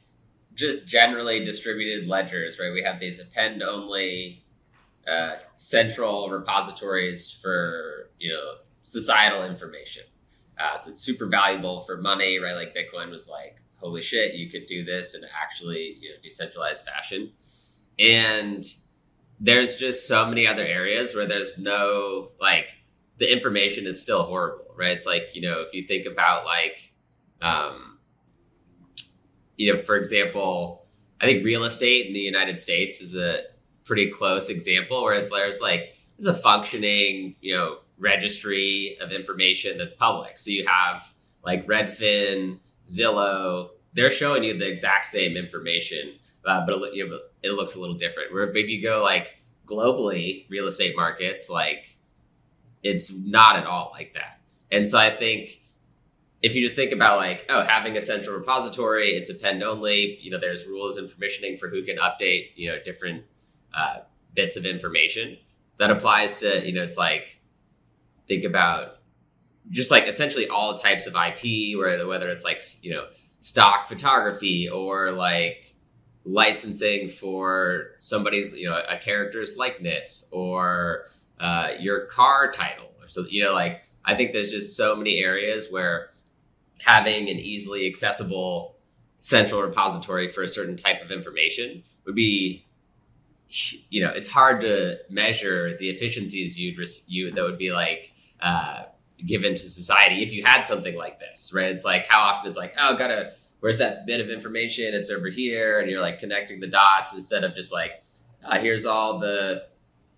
just generally distributed ledgers, right? We have these append only uh, central repositories for you know societal information. Uh, so it's super valuable for money, right? Like Bitcoin was like holy shit, you could do this in actually you know decentralized fashion. And there's just so many other areas where there's no like the information is still horrible, right? It's like you know if you think about like, um, you know, for example, I think real estate in the United States is a pretty close example where there's like there's a functioning you know registry of information that's public. So you have like Redfin Zillow, they're showing you the exact same information, uh, but it, you know, it looks a little different. Where if you go like globally, real estate markets, like it's not at all like that. And so I think if you just think about like, oh, having a central repository, it's append only. You know, there's rules and permissioning for who can update, you know, different uh, bits of information. That applies to, you know, it's like think about just like essentially all types of IP, where whether it's like you know stock photography or like licensing for somebody's you know a character's likeness or uh, your car title or so you know like I think there's just so many areas where having an easily accessible central repository for a certain type of information would be you know it's hard to measure the efficiencies you'd you that would be like uh, given to society if you had something like this, right? It's like how often it's like, oh, gotta, where's that bit of information? It's over here, and you're like connecting the dots instead of just like, uh, here's all the,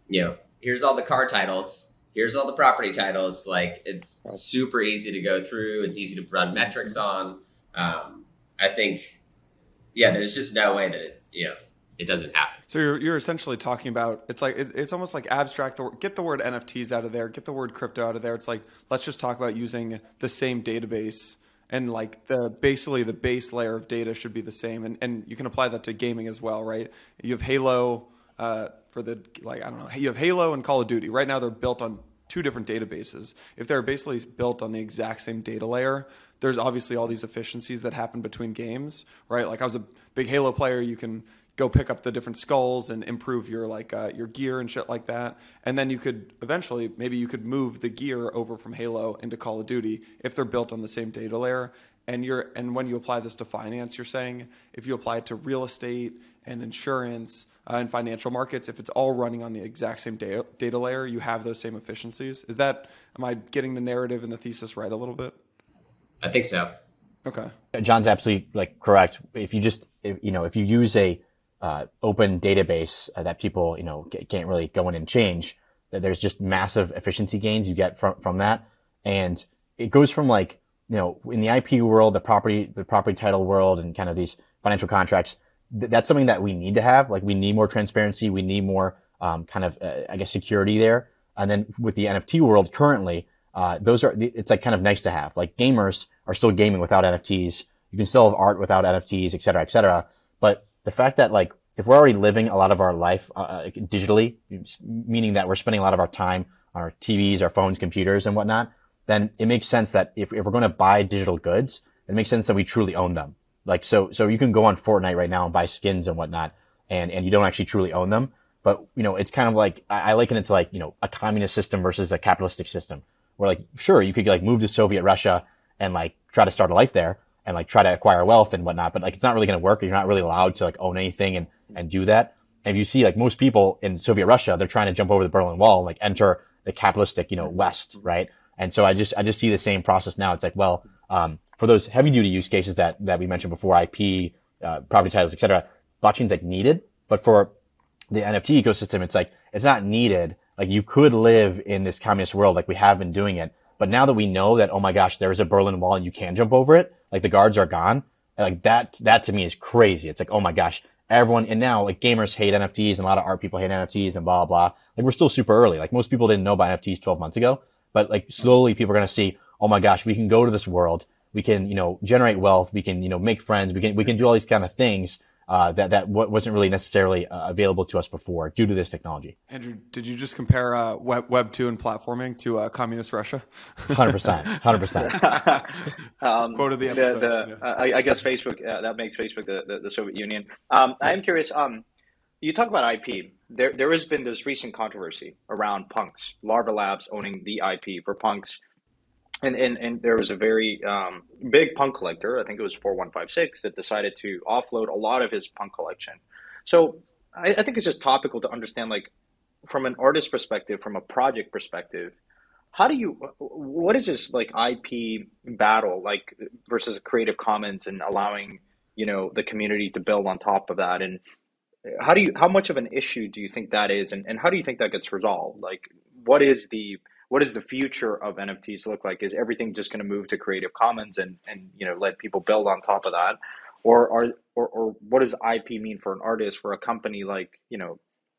you know, here's all the car titles, here's all the property titles. Like it's super easy to go through. It's easy to run metrics on. Um, I think, yeah, there's just no way that it, you know, it doesn't happen. So you're, you're essentially talking about it's like it, it's almost like abstract. The, get the word NFTs out of there. Get the word crypto out of there. It's like let's just talk about using the same database and like the basically the base layer of data should be the same. And and you can apply that to gaming as well, right? You have Halo uh, for the like I don't know. You have Halo and Call of Duty. Right now they're built on two different databases. If they're basically built on the exact same data layer, there's obviously all these efficiencies that happen between games, right? Like I was a big Halo player. You can go pick up the different skulls and improve your like uh, your gear and shit like that. And then you could eventually maybe you could move the gear over from Halo into Call of Duty if they're built on the same data layer. And you're and when you apply this to finance, you're saying if you apply it to real estate and insurance uh, and financial markets, if it's all running on the exact same data, data layer, you have those same efficiencies. Is that am I getting the narrative and the thesis right a little bit? I think so. Okay. John's absolutely like correct. If you just, if, you know, if you use a uh, open database uh, that people, you know, can't really go in and change, that there's just massive efficiency gains you get from from that, and it goes from like, you know, in the IP world, the property, the property title world, and kind of these financial contracts. Th- that's something that we need to have. Like, we need more transparency. We need more, um, kind of, uh, I guess, security there. And then with the NFT world currently, uh, those are, it's like kind of nice to have. Like gamers are still gaming without NFTs. You can still have art without NFTs, et cetera, et cetera. But the fact that like, if we're already living a lot of our life uh, uh digitally, meaning that we're spending a lot of our time on our TVs, our phones, computers, and whatnot, then it makes sense that if, if we're going to buy digital goods, it makes sense that we truly own them. Like, so, so you can go on Fortnite right now and buy skins and whatnot, and, and you don't actually truly own them. But, you know, it's kind of like, I, I liken it to like, you know, a communist system versus a capitalistic system where like, sure, you could like move to Soviet Russia and like try to start a life there and like try to acquire wealth and whatnot, but like it's not really going to work. You're not really allowed to like own anything and, and do that. And you see like most people in Soviet Russia, they're trying to jump over the Berlin Wall and like enter the capitalistic, you know, West, right? And so I just, I just see the same process now. It's like, well, um, for those heavy duty use cases that, that we mentioned before, IP, uh, property titles, etc., blockchain's like needed. But for the NFT ecosystem, it's like, it's not needed. Like you could live in this communist world like we have been doing it. But now that we know that, oh my gosh, there's a Berlin Wall and you can jump over it, like the guards are gone. Like that, that to me is crazy. It's like, oh my gosh, everyone, and now like gamers hate NFTs and a lot of art people hate NFTs and blah, blah. Like we're still super early. Like most people didn't know about NFTs 12 months ago, but like slowly people are going to see, oh my gosh, we can go to this world. We can, you know, generate wealth. We can, you know, make friends. We can, we can do all these kind of things uh, that that wasn't really necessarily uh, available to us before due to this technology. Andrew, did you just compare uh, Web Web two and platforming to uh, communist Russia? Hundred percent, hundred percent. Um, Quoted the episode. The, the, yeah. I, I, guess Facebook uh, that makes Facebook the, the, the Soviet Union. Um, I am curious. Um, you talk about IP. There there has been this recent controversy around Punks, Larva Labs owning the IP for Punks and, and, and there was a very um, big punk collector, I think it was 4156, that decided to offload a lot of his punk collection. So I, I think it's just topical to understand, like, from an artist perspective, from a project perspective, how do you, what is this, like, IP battle, like, versus Creative Commons and allowing, you know, the community to build on top of that? And how do you, how much of an issue do you think that is? And, and how do you think that gets resolved? Like, what is the, what does the future of NFTs look like? Is everything just going to move to Creative Commons and and you know let people build on top of that, or are or, or what does IP mean for an artist for a company like you know?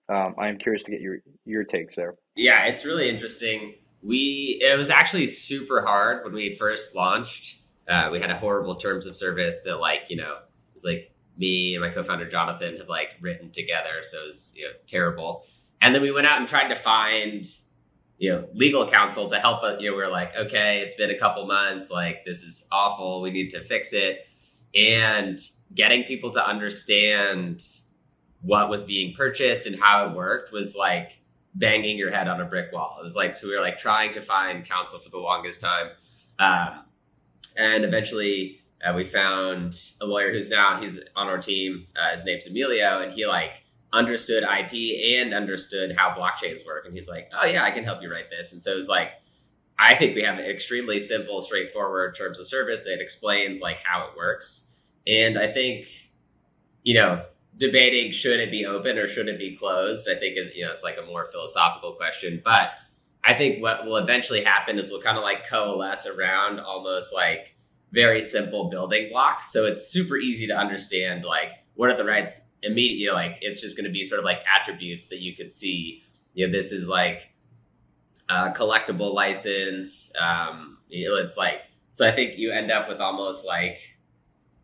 Um, I am curious to get your your takes there. Yeah, it's really interesting. We it was actually super hard when we first launched. Uh, we had a horrible terms of service that like you know it was like me and my co-founder Jonathan had like written together, so it was you know terrible. And then we went out and tried to find you know legal counsel to help us you know we are like okay it's been a couple months like this is awful we need to fix it. And getting people to understand what was being purchased and how it worked was like banging your head on a brick wall. It was like so we were like trying to find counsel for the longest time. Um, and eventually uh, we found a lawyer who's now he's on our team uh, his name's Emilio and he like understood IP and understood how blockchains work. And he's like, oh, yeah, I can help you write this. And so it's like, I think we have an extremely simple, straightforward terms of service that explains like how it works. And I think, you know, debating should it be open or should it be closed, I think is, you know, it's like a more philosophical question. But I think what will eventually happen is we'll kind of like coalesce around almost like very simple building blocks. So it's super easy to understand like what are the rights immediately like it's just going to be sort of like attributes that you could see. You know this is like a collectible license um you know, it's like so i think you end up with almost like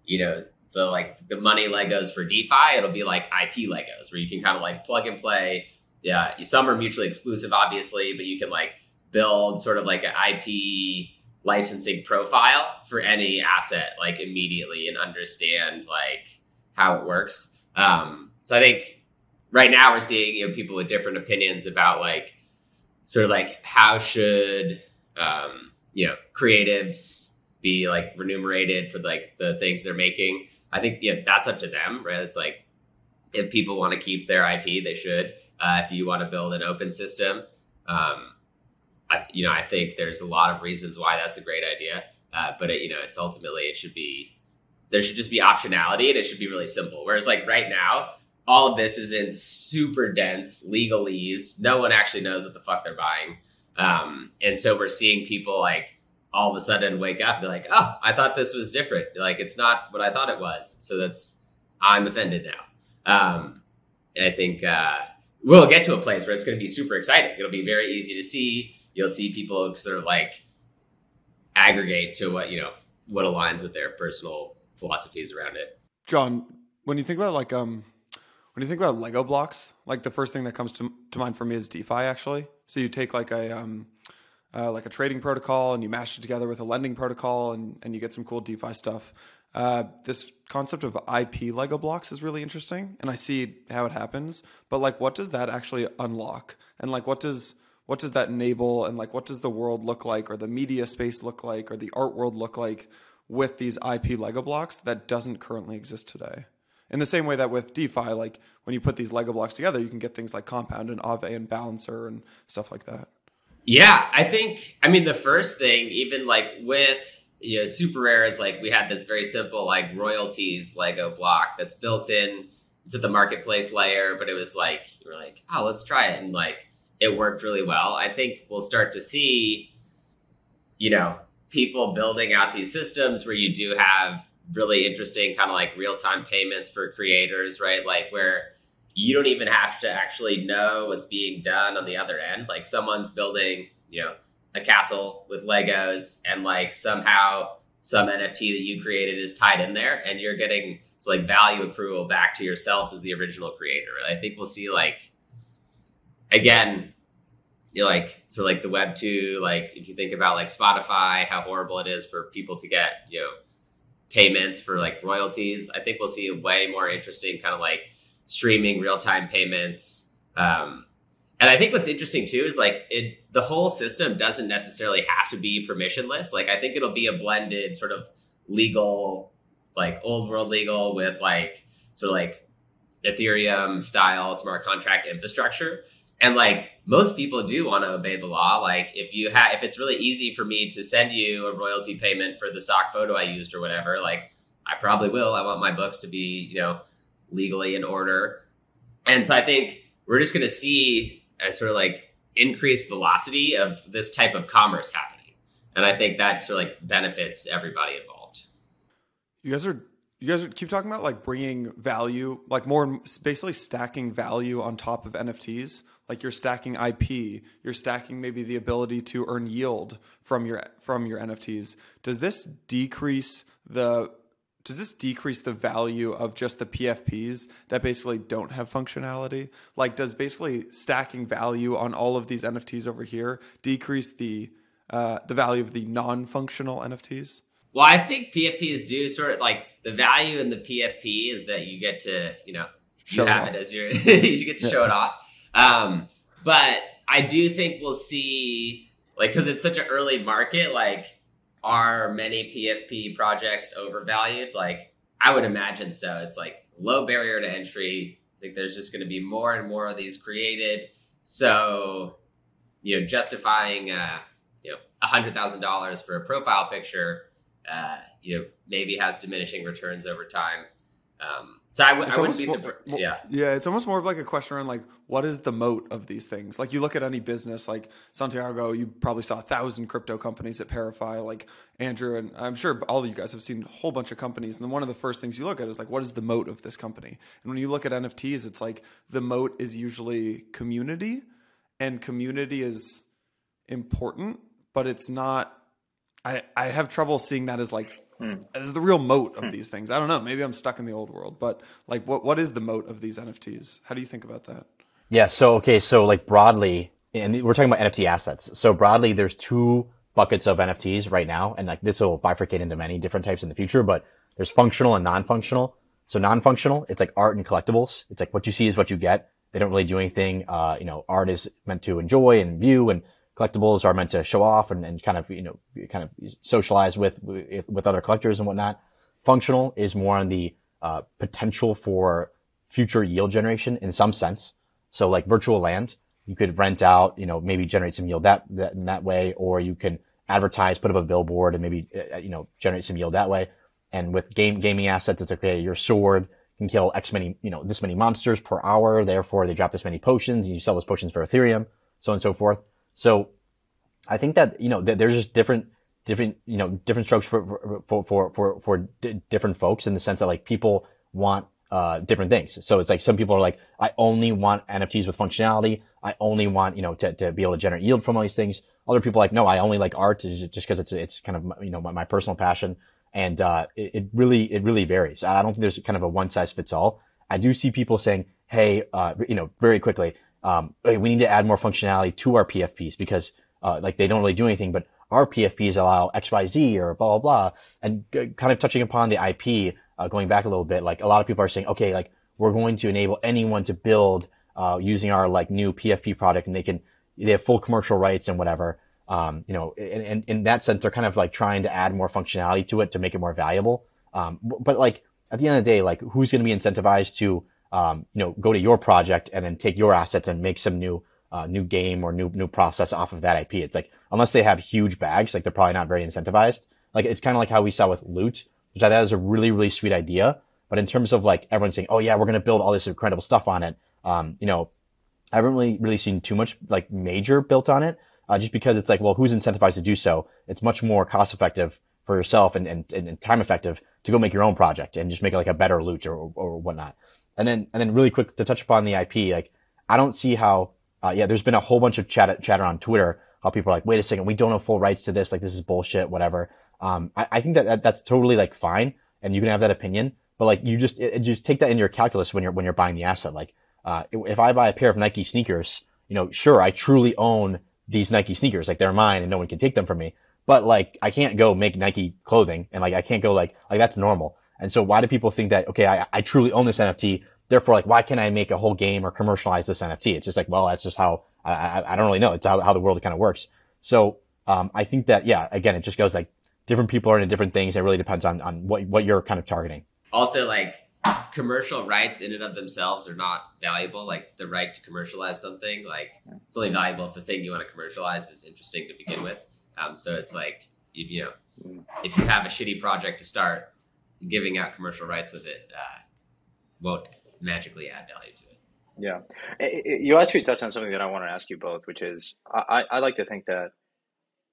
you know the like the money legos for defi it'll be like ip legos where you can kind of like plug and play. Yeah some are mutually exclusive obviously but you can like build sort of like an ip licensing profile for any asset like immediately and understand like how it works um, so I think right now we're seeing you know people with different opinions about like sort of like how should um, you know creatives be like remunerated for like the things they're making. I think yeah, that's up to them, right? It's like if people want to keep their IP, they should. Uh, if you want to build an open system, um, I you know I think there's a lot of reasons why that's a great idea. Uh, but it, you know, it's ultimately it should be there should just be optionality and it should be really simple. Whereas like right now, all of this is in super dense legalese. No one actually knows what the fuck they're buying. Um, and so we're seeing people like all of a sudden wake up and be like, oh, I thought this was different. Like it's not what I thought it was. So that's I'm offended now. Um, I think uh, we'll get to a place where it's going to be super exciting. It'll be very easy to see. You'll see people sort of like aggregate to what you know what aligns with their personal philosophies around it. John, when you think about like um when you think about Lego blocks, like the first thing that comes to, to mind for me is DeFi actually. So you take like a um uh, like a trading protocol and you mash it together with a lending protocol and, and you get some cool DeFi stuff. Uh, this concept of IP Lego blocks is really interesting and I see how it happens, but like what does that actually unlock? And like what does what does that enable and like what does the world look like or the media space look like or the art world look like with these IP Lego blocks that doesn't currently exist today? In the same way that with DeFi, like when you put these Lego blocks together, you can get things like Compound and Aave and Balancer and stuff like that. Yeah, I think I mean the first thing, even like with you know Super Rare is like we had this very simple like royalties Lego block that's built in to the marketplace layer, but it was like you were like, oh, let's try it, and like it worked really well. I think we'll start to see, you know, people building out these systems where you do have really interesting kind of like real time payments for creators, right? Like where you don't even have to actually know what's being done on the other end. Like someone's building, you know, a castle with Legos and like somehow some NFT that you created is tied in there and you're getting like value accrual back to yourself as the original creator. I think we'll see like again, you know, like sort of like the web two, like if you think about like Spotify, how horrible it is for people to get, you know, payments for like royalties. I think we'll see way more interesting kind of like streaming real time payments. Um, and I think what's interesting too is like it the whole system doesn't necessarily have to be permissionless. Like I think it'll be a blended sort of legal, like old world legal with like sort of like Ethereum style smart contract infrastructure. And like most people do want to obey the law. Like if you have, if it's really easy for me to send you a royalty payment for the stock photo I used or whatever, like I probably will. I want my books to be, you know, legally in order. And so I think we're just going to see a sort of like increased velocity of this type of commerce happening. And I think that sort of like benefits everybody involved. You guys are you guys keep talking about like bringing value, like more basically stacking value on top of NFTs. Like you're stacking IP, you're stacking maybe the ability to earn yield from your from your NFTs. Does this decrease the does this decrease the value of just the PFPs that basically don't have functionality? Like does basically stacking value on all of these NFTs over here decrease the uh, the value of the non-functional NFTs? Well, I think PFPs do sort of like the value in the PFP is that you get to, you know, show you have off. it as your, you get to show it off. Um, but I do think we'll see, like, because it's such an early market, like, are many PFP projects overvalued? Like, I would imagine so. It's like low barrier to entry. I think there's just going to be more and more of these created. So, you know, justifying, uh, you know, $100,000 for a profile picture uh, you know, maybe has diminishing returns over time. Um, so I w- I wouldn't be surprised. Yeah. Yeah. It's almost more of like a question around like, what is the moat of these things? Like you look at any business like Santiago, you probably saw a thousand crypto companies at ParaFi, like Andrew, and I'm sure all of you guys have seen a whole bunch of companies. And then one of the first things you look at is like, what is the moat of this company? And when you look at NFTs, it's like the moat is usually community and community is important, but it's not I, I have trouble seeing that as like hmm. as the real moat of hmm. these things. I don't know. Maybe I'm stuck in the old world, but like, what what is the moat of these NFTs? How do you think about that? Yeah. So okay. So like broadly, and we're talking about NFT assets. So broadly, there's two buckets of NFTs right now, and like this will bifurcate into many different types in the future. But there's functional and non-functional. So non-functional, it's like art and collectibles. It's like what you see is what you get. They don't really do anything. Uh, you know, art is meant to enjoy and view and collectibles are meant to show off and, and kind of, you know, kind of socialize with, with other collectors and whatnot. Functional is more on the, uh, potential for future yield generation in some sense. So like virtual land, you could rent out, you know, maybe generate some yield that, that in that way, or you can advertise, put up a billboard and maybe, uh, you know, generate some yield that way. And with game, gaming assets, it's okay. Your sword can kill X many, you know, this many monsters per hour. Therefore, they drop this many potions and you sell those potions for Ethereum, so on and so forth. So I think that, you know, there's just different, different, you know, different strokes for, for, for, for, for d- different folks in the sense that like people want uh, different things. So it's like some people are like, I only want NFTs with functionality. I only want, you know, to, to be able to generate yield from all these things. Other people like, no, I only like art just because it's, it's kind of, you know, my, my personal passion. And, uh, it, it, really, it really varies. I don't think there's kind of a one size fits all. I do see people saying, Hey, uh, you know, very quickly, um, hey, we need to add more functionality to our PFPs because, uh, like they don't really do anything, but our PFPs allow X, Y, Z or blah, blah, blah. And kind of touching upon the IP, uh, going back a little bit, like a lot of people are saying, okay, like we're going to enable anyone to build uh, using our like new PFP product, and they can they have full commercial rights and whatever. Um, you know, and, in that sense, they're kind of like trying to add more functionality to it to make it more valuable. Um, but like at the end of the day, like who's going to be incentivized to um, you know go to your project and then take your assets and make some new uh, new game or new new process off of that IP? It's like unless they have huge bags, like they're probably not very incentivized. Like it's kind of like how we saw with loot, which I thought was a really, really sweet idea. But in terms of like everyone saying, oh yeah, we're to build all this incredible stuff on it. Um, you know, I haven't really, really seen too much like major built on it. Uh, just because it's like, well, who's incentivized to do so? It's much more cost effective for yourself and, and, and time effective to go make your own project and just make like a better loot or, or whatnot. And then, and then really quick to touch upon the IP, like, I don't see how, uh, yeah, there's been a whole bunch of chat, chatter on Twitter how people are like, wait a second, we don't have full rights to this. Like, this is bullshit, whatever. Um, I, I think that, that, that's totally like fine, and you can have that opinion. But like, you just it, just take that in your calculus when you're when you're buying the asset. Like, uh, if I buy a pair of Nike sneakers, you know, sure, I truly own these Nike sneakers. Like, they're mine, and no one can take them from me. But like, I can't go make Nike clothing, and like, I can't go like like that's normal. And so, why do people think that? Okay, I, I truly own this NFT. Therefore, like, why can't I make a whole game or commercialize this NFT? It's just like, well, that's just how I, I, I don't really know. It's how, how the world kind of works. So, um, I think that, yeah, again, it just goes like different people are into different things. It really depends on, on what, what you're kind of targeting. Also, like commercial rights in and of themselves are not valuable. Like the right to commercialize something, like it's only valuable if the thing you want to commercialize is interesting to begin with. Um, so it's like, you, you know, if you have a shitty project to start, giving out commercial rights with it uh, won't magically add value to it. Yeah. You actually touched on something that I want to ask you both, which is I, I like to think that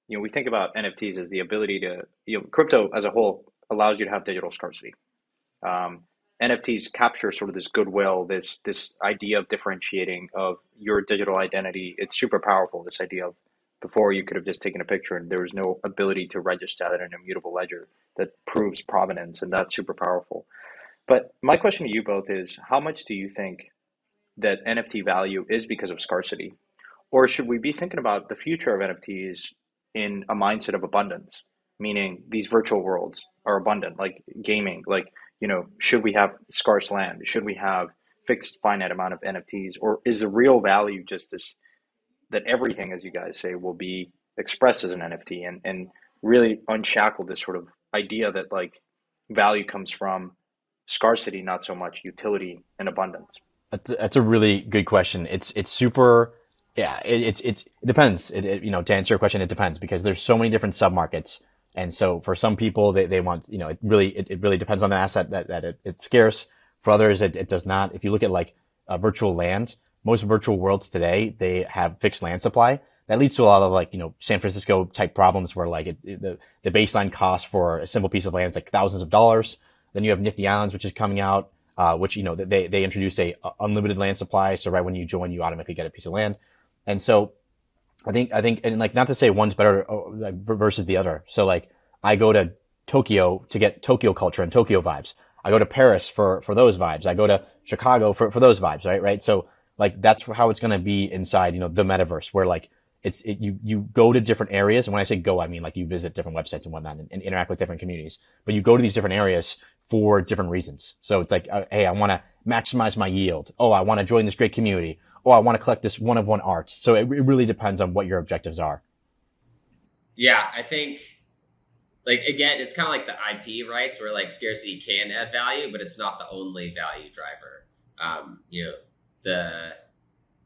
you know, we think about NFTs as the ability to, you know, crypto as a whole allows you to have digital scarcity. Um, NFTs capture sort of this goodwill, this this idea of differentiating of your digital identity. It's super powerful. This idea of before you could have just taken a picture and there was no ability to register that in a immutable ledger that proves provenance, and that's super powerful. But my question to you both is: How much do you think that NFT value is because of scarcity, or should we be thinking about the future of NFTs in a mindset of abundance, meaning these virtual worlds are abundant, like gaming, like, you know, should we have scarce land? Should we have fixed finite amount of NFTs? Or is the real value just this that everything, as you guys say, will be expressed as an NFT and, and really unshackle this sort of idea that like value comes from scarcity, not so much utility and abundance? That's a, that's a really good question. It's it's super yeah, it, it's it's it depends. It, it, you know, to answer your question, it depends because there's so many different sub markets, and so for some people, they, they want you know, it really it, it really depends on the asset that that it, it's scarce. For others, it, it does not. If you look at like uh, virtual lands, most virtual worlds today they have fixed land supply. That leads to a lot of like you know San Francisco type problems where like it, the the baseline cost for a simple piece of land is like thousands of dollars. Then you have Nifty Islands, which is coming out, uh, which you know they they introduce a, a unlimited land supply. So right when you join, you automatically get a piece of land. And so I think, I think, and like, not to say one's better uh, versus the other. So like, I go to Tokyo to get Tokyo culture and Tokyo vibes. I go to Paris for, for those vibes. I go to Chicago for, for those vibes, right? Right. So like, that's how it's going to be inside, you know, the metaverse where like, it's, it, you, you go to different areas. And when I say go, I mean like you visit different websites and whatnot and, and interact with different communities, but you go to these different areas for different reasons. So it's like, uh, hey, I want to maximize my yield. Oh, I want to join this great community. Oh, I want to collect this one of one art. So it, it really depends on what your objectives are. Yeah, I think like again, it's kind of like the IP rights where like scarcity can add value, but it's not the only value driver. Um, you know, the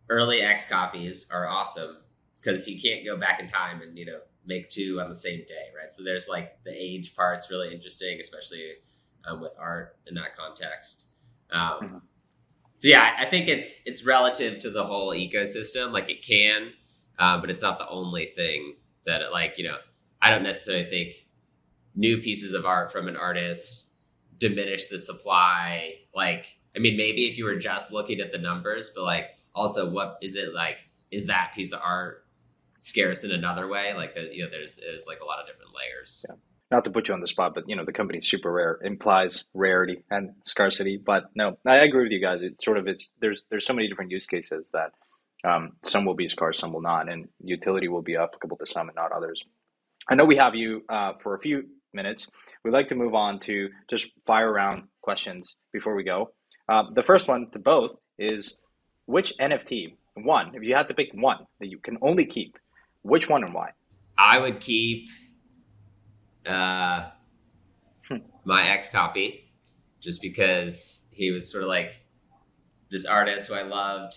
early X copies are awesome because you can't go back in time and you know make two on the same day, right? So there's like the age part's really interesting, especially um, with art in that context. Um, mm-hmm. So yeah, I think it's it's relative to the whole ecosystem. Like it can, uh, but it's not the only thing that it, like you know. I don't necessarily think new pieces of art from an artist diminish the supply. Like, I mean, maybe if you were just looking at the numbers, but like, also, what is it like? Is that piece of art scarce in another way? Like, you know, there's there's like a lot of different layers. Yeah. Not to put you on the spot, but you know, the company Super Rare implies rarity and scarcity. But no, I agree with you guys. It's sort of it's there's there's so many different use cases that um, some will be scarce, some will not, and utility will be applicable to some and not others. I know we have you uh, for a few minutes. We'd like to move on to just fire around questions before we go. Uh, the first one to both is which NFT, one, if you had to pick one that you can only keep, which one and why? I would keep uh, hmm. my XCOPY just because he was sort of like this artist who I loved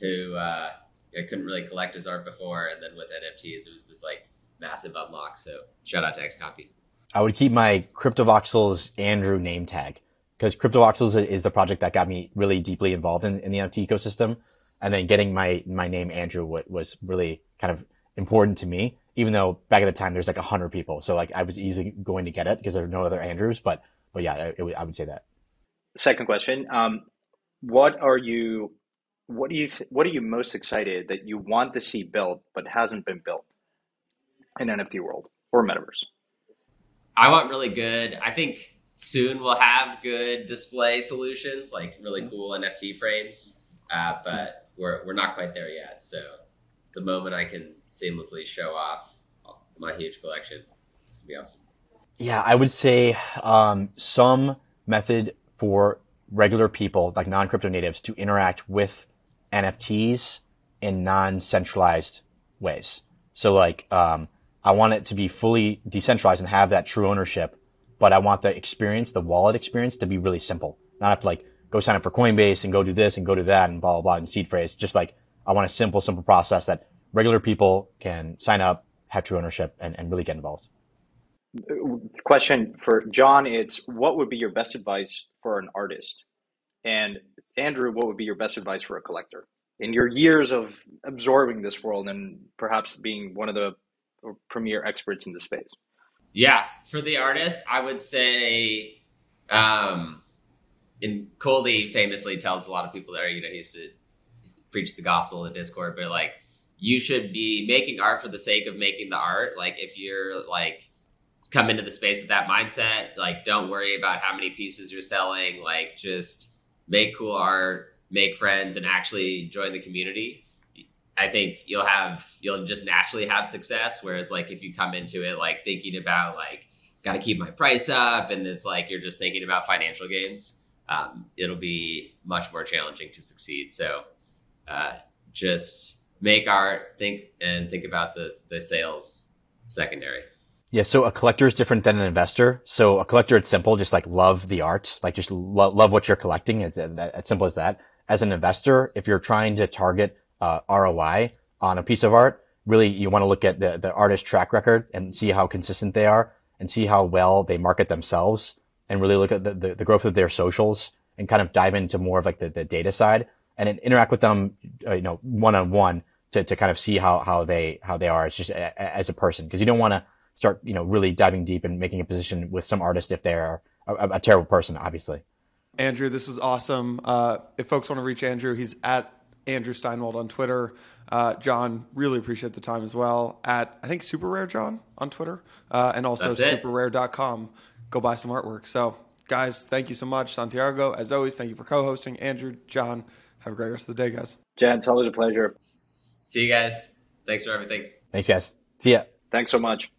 who uh, I couldn't really collect his art before. And then with NFTs, it was this like massive unlock. So shout out to XCOPY. I would keep my CryptoVoxels Andrew name tag because CryptoVoxels is the project that got me really deeply involved in, in the NFT ecosystem. And then getting my, my name Andrew was really kind of important to me, even though back at the time there's like a hundred people. So like I was easily going to get it because there are no other Andrews, but, but yeah, it, it, I would say that. Second question. Um, what are you, what do you, what are you most excited that you want to see built, but hasn't been built in NFT world or metaverse? I want really good. I think soon we'll have good display solutions, like really cool NFT frames. Uh, but we're we're not quite there yet. So the moment I can seamlessly show off my huge collection, it's gonna be awesome. Yeah, I would say um, some method for regular people, like non crypto natives, to interact with NFTs in non centralized ways. So, like, um, I want it to be fully decentralized and have that true ownership. But I want the experience, the wallet experience to be really simple. Not have to like go sign up for Coinbase and go do this and go do that and blah, blah, blah and seed phrase. Just like I want a simple, simple process that regular people can sign up, have true ownership and, and really get involved. Question for John. It's what would be your best advice for an artist? And Andrew, what would be your best advice for a collector? In your years of absorbing this world and perhaps being one of the premier experts in the space? Yeah, for the artist, I would say, um, and Coldie famously tells a lot of people there, you know, he used to preach the gospel in Discord, but like, you should be making art for the sake of making the art. Like, if you're like, come into the space with that mindset, like, don't worry about how many pieces you're selling. Like, just make cool art, make friends, and actually join the community. I think you'll have you'll just naturally have success. Whereas like if you come into it like thinking about like got to keep my price up, and it's like you're just thinking about financial gains, um, it'll be much more challenging to succeed. So uh, just make art, think and think about the the sales secondary. Yeah, so a collector is different than an investor. So a collector, it's simple, just like love the art, like just lo- love what you're collecting. It's as simple as that. As an investor, if you're trying to target uh, ROI on a piece of art, really you want to look at the, the artist track record and see how consistent they are and see how well they market themselves and really look at the, the, the growth of their socials and kind of dive into more of like the, the data side and interact with them, uh, you know, one on one to, to kind of see how, how they, how they are. It's just a, a, as a person because you don't want to start, you know, really diving deep and making a position with some artist if they're a, a terrible person, obviously. Andrew, this was awesome. Uh, if folks want to reach Andrew, he's at Andrew Steinwold on Twitter. Uh, John, really appreciate the time as well. At I think Super Rare John on Twitter, uh, and also superrare.com. Go buy some artwork. So, guys, thank you so much, Santiago. As always, thank you for co-hosting. Andrew, John, have a great rest of the day, guys. Jen, it's always a pleasure. See you guys. Thanks for everything. Thanks, guys. See ya. Thanks so much.